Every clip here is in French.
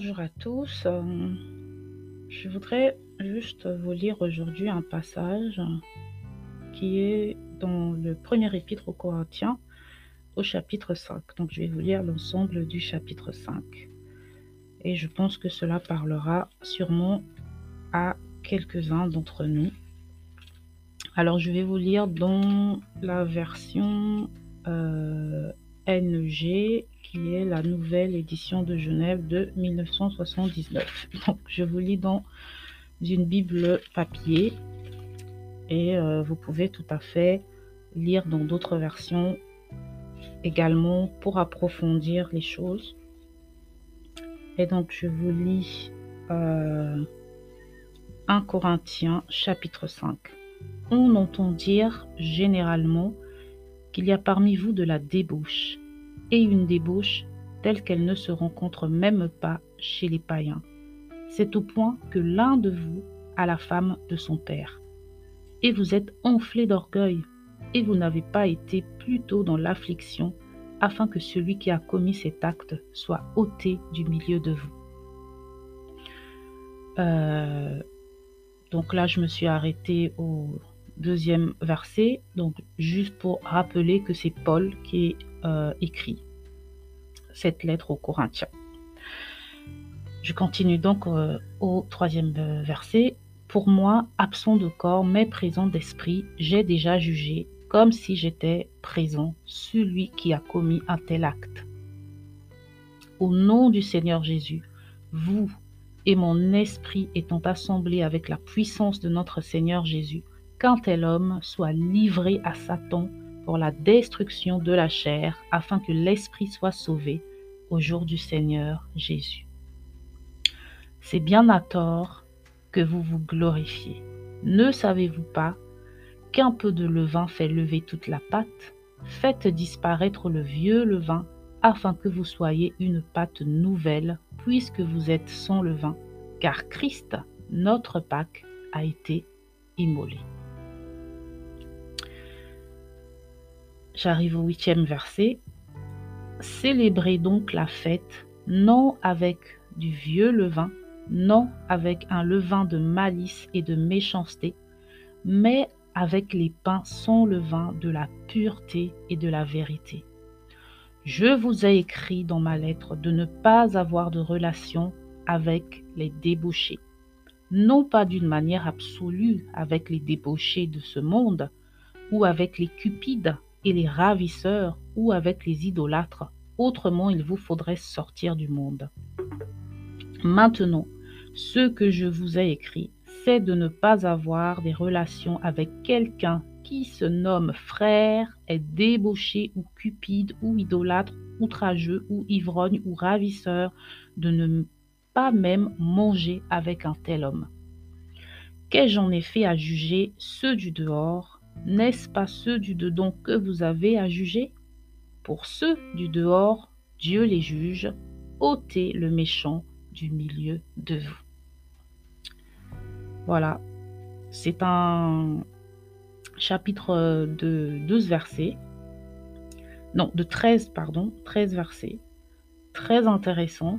Bonjour à tous. Euh, Je voudrais juste vous lire aujourd'hui un passage qui est dans le premier épître aux Corinthiens au chapitre 5. Donc je vais vous lire l'ensemble du chapitre 5. Et je pense que cela parlera sûrement à quelques-uns d'entre nous. Alors je vais vous lire dans la version euh, NG qui est la nouvelle édition de Genève de 1979. Donc je vous lis dans une Bible papier et euh, vous pouvez tout à fait lire dans d'autres versions également pour approfondir les choses. Et donc je vous lis euh, 1 Corinthiens chapitre 5. On entend dire généralement qu'il y a parmi vous de la débauche, et une débauche telle qu'elle ne se rencontre même pas chez les païens. C'est au point que l'un de vous a la femme de son père. Et vous êtes enflé d'orgueil, et vous n'avez pas été plutôt dans l'affliction, afin que celui qui a commis cet acte soit ôté du milieu de vous. Euh, donc là, je me suis arrêtée au deuxième verset, donc juste pour rappeler que c'est Paul qui euh, écrit cette lettre aux Corinthiens. Je continue donc euh, au troisième verset. Pour moi, absent de corps, mais présent d'esprit, j'ai déjà jugé, comme si j'étais présent, celui qui a commis un tel acte. Au nom du Seigneur Jésus, vous et mon esprit étant assemblés avec la puissance de notre Seigneur Jésus, qu'un tel homme soit livré à Satan pour la destruction de la chair, afin que l'esprit soit sauvé au jour du Seigneur Jésus. C'est bien à tort que vous vous glorifiez. Ne savez-vous pas qu'un peu de levain fait lever toute la pâte? Faites disparaître le vieux levain, afin que vous soyez une pâte nouvelle, puisque vous êtes sans levain, car Christ, notre Pâque, a été immolé. J'arrive au huitième verset. Célébrez donc la fête, non avec du vieux levain, non avec un levain de malice et de méchanceté, mais avec les pains sans levain de la pureté et de la vérité. Je vous ai écrit dans ma lettre de ne pas avoir de relation avec les débauchés, non pas d'une manière absolue avec les débauchés de ce monde, ou avec les cupides et les ravisseurs ou avec les idolâtres, autrement il vous faudrait sortir du monde. Maintenant, ce que je vous ai écrit, c'est de ne pas avoir des relations avec quelqu'un qui se nomme frère, est débauché ou cupide ou idolâtre, outrageux ou ivrogne ou ravisseur, de ne pas même manger avec un tel homme. Qu'ai-je en effet à juger ceux du dehors? N'est-ce pas ceux du dedans que vous avez à juger? Pour ceux du dehors, Dieu les juge, ôtez le méchant du milieu de vous. Voilà, c'est un chapitre de 12 versets, non, de 13, pardon, 13 versets, très intéressant.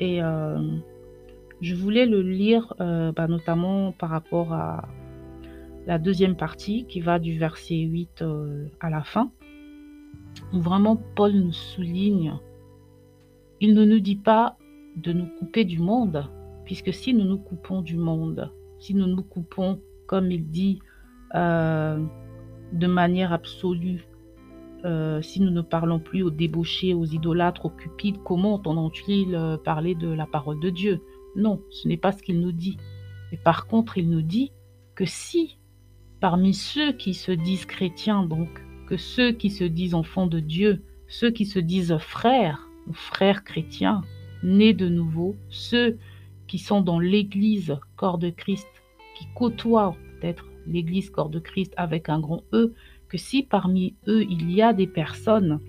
Et euh, je voulais le lire euh, bah, notamment par rapport à, la deuxième partie qui va du verset 8 euh, à la fin, où vraiment Paul nous souligne, il ne nous dit pas de nous couper du monde, puisque si nous nous coupons du monde, si nous nous coupons, comme il dit, euh, de manière absolue, euh, si nous ne parlons plus aux débauchés, aux idolâtres, aux cupides, comment entendons-ils parler de la parole de Dieu? Non, ce n'est pas ce qu'il nous dit. Mais par contre, il nous dit que si parmi ceux qui se disent chrétiens, donc, que ceux qui se disent enfants de Dieu, ceux qui se disent frères, frères chrétiens, nés de nouveau, ceux qui sont dans l'Église corps de Christ, qui côtoient peut-être l'Église corps de Christ avec un grand E, que si parmi eux il y a des personnes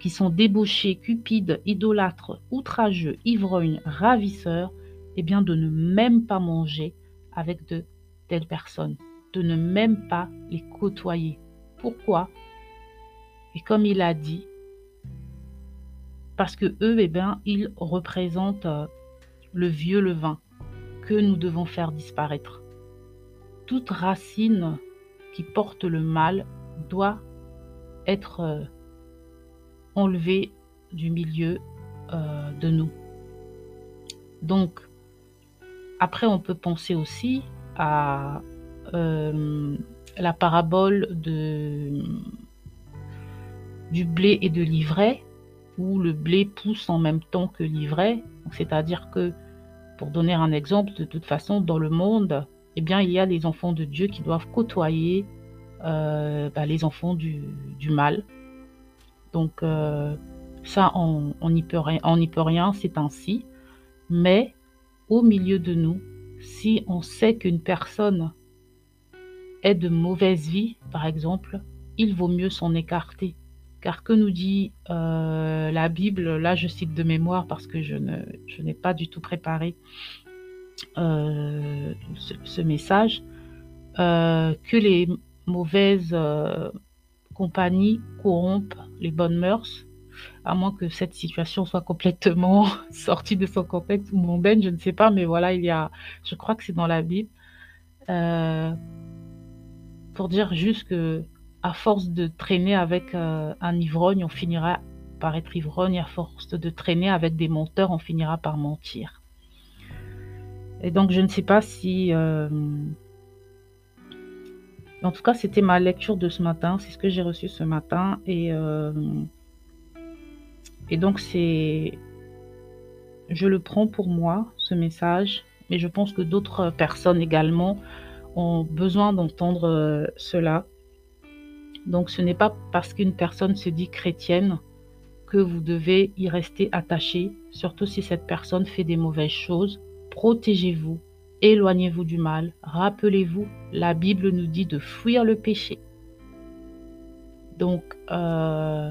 qui sont débauchées, cupides, idolâtres, outrageux, ivrognes, ravisseurs, eh bien de ne même pas manger avec de telles personnes de ne même pas les côtoyer. Pourquoi? Et comme il a dit, parce que eux, eh bien, ils représentent euh, le vieux levain que nous devons faire disparaître. Toute racine qui porte le mal doit être euh, enlevée du milieu euh, de nous. Donc, après, on peut penser aussi à la parabole du blé et de l'ivraie, où le blé pousse en même temps que l'ivraie. C'est-à-dire que, pour donner un exemple, de toute façon, dans le monde, eh bien, il y a les enfants de Dieu qui doivent côtoyer euh, bah, les enfants du, mal. Donc, euh, ça, on n'y peut rien, peut rien c'est ainsi. Mais au milieu de nous, si on sait qu'une personne est de mauvaise vie, par exemple, il vaut mieux s'en écarter. Car que nous dit euh, la Bible Là, je cite de mémoire parce que je, ne, je n'ai pas du tout préparé euh, ce, message, euh, que les mauvaises compagnies corrompent les bonnes mœurs, à moins que cette situation soit complètement sortie de son contexte ou mondaine, je ne sais pas, mais voilà, il y a, je crois que c'est dans la Bible, pour dire juste que à force de traîner avec euh, un ivrogne, on finira par être ivrogne. À force de traîner avec des menteurs, on finira par mentir. Et donc, je ne sais pas si... Euh, en tout cas, c'était ma lecture de ce matin. C'est ce que j'ai reçu ce matin. Et, euh, et donc, c'est... Je le prends pour moi, ce message. Mais je pense que d'autres personnes également ont besoin d'entendre cela. Donc ce n'est pas parce qu'une personne se dit chrétienne que vous devez y rester attaché, surtout si cette personne fait des mauvaises choses. Protégez-vous, éloignez-vous du mal. Rappelez-vous, la Bible nous dit de fuir le péché. Donc, euh,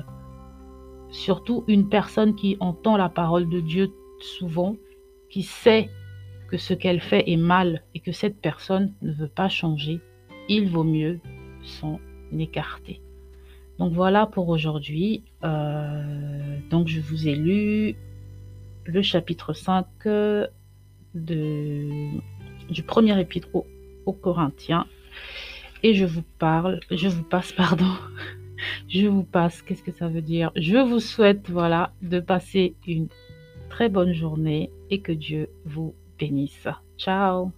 surtout une personne qui entend la parole de Dieu souvent, qui sait que ce qu'elle fait est mal et que cette personne ne veut pas changer, il vaut mieux s'en écarté. Donc voilà pour aujourd'hui. Euh, donc je vous ai lu le chapitre 5 de, du premier épître aux, Corinthiens. Et je vous parle, je vous passe, pardon, je vous passe, qu'est-ce que ça veut dire? Je vous souhaite, voilà, de passer une très bonne journée et que Dieu vous Benissa. Ciao!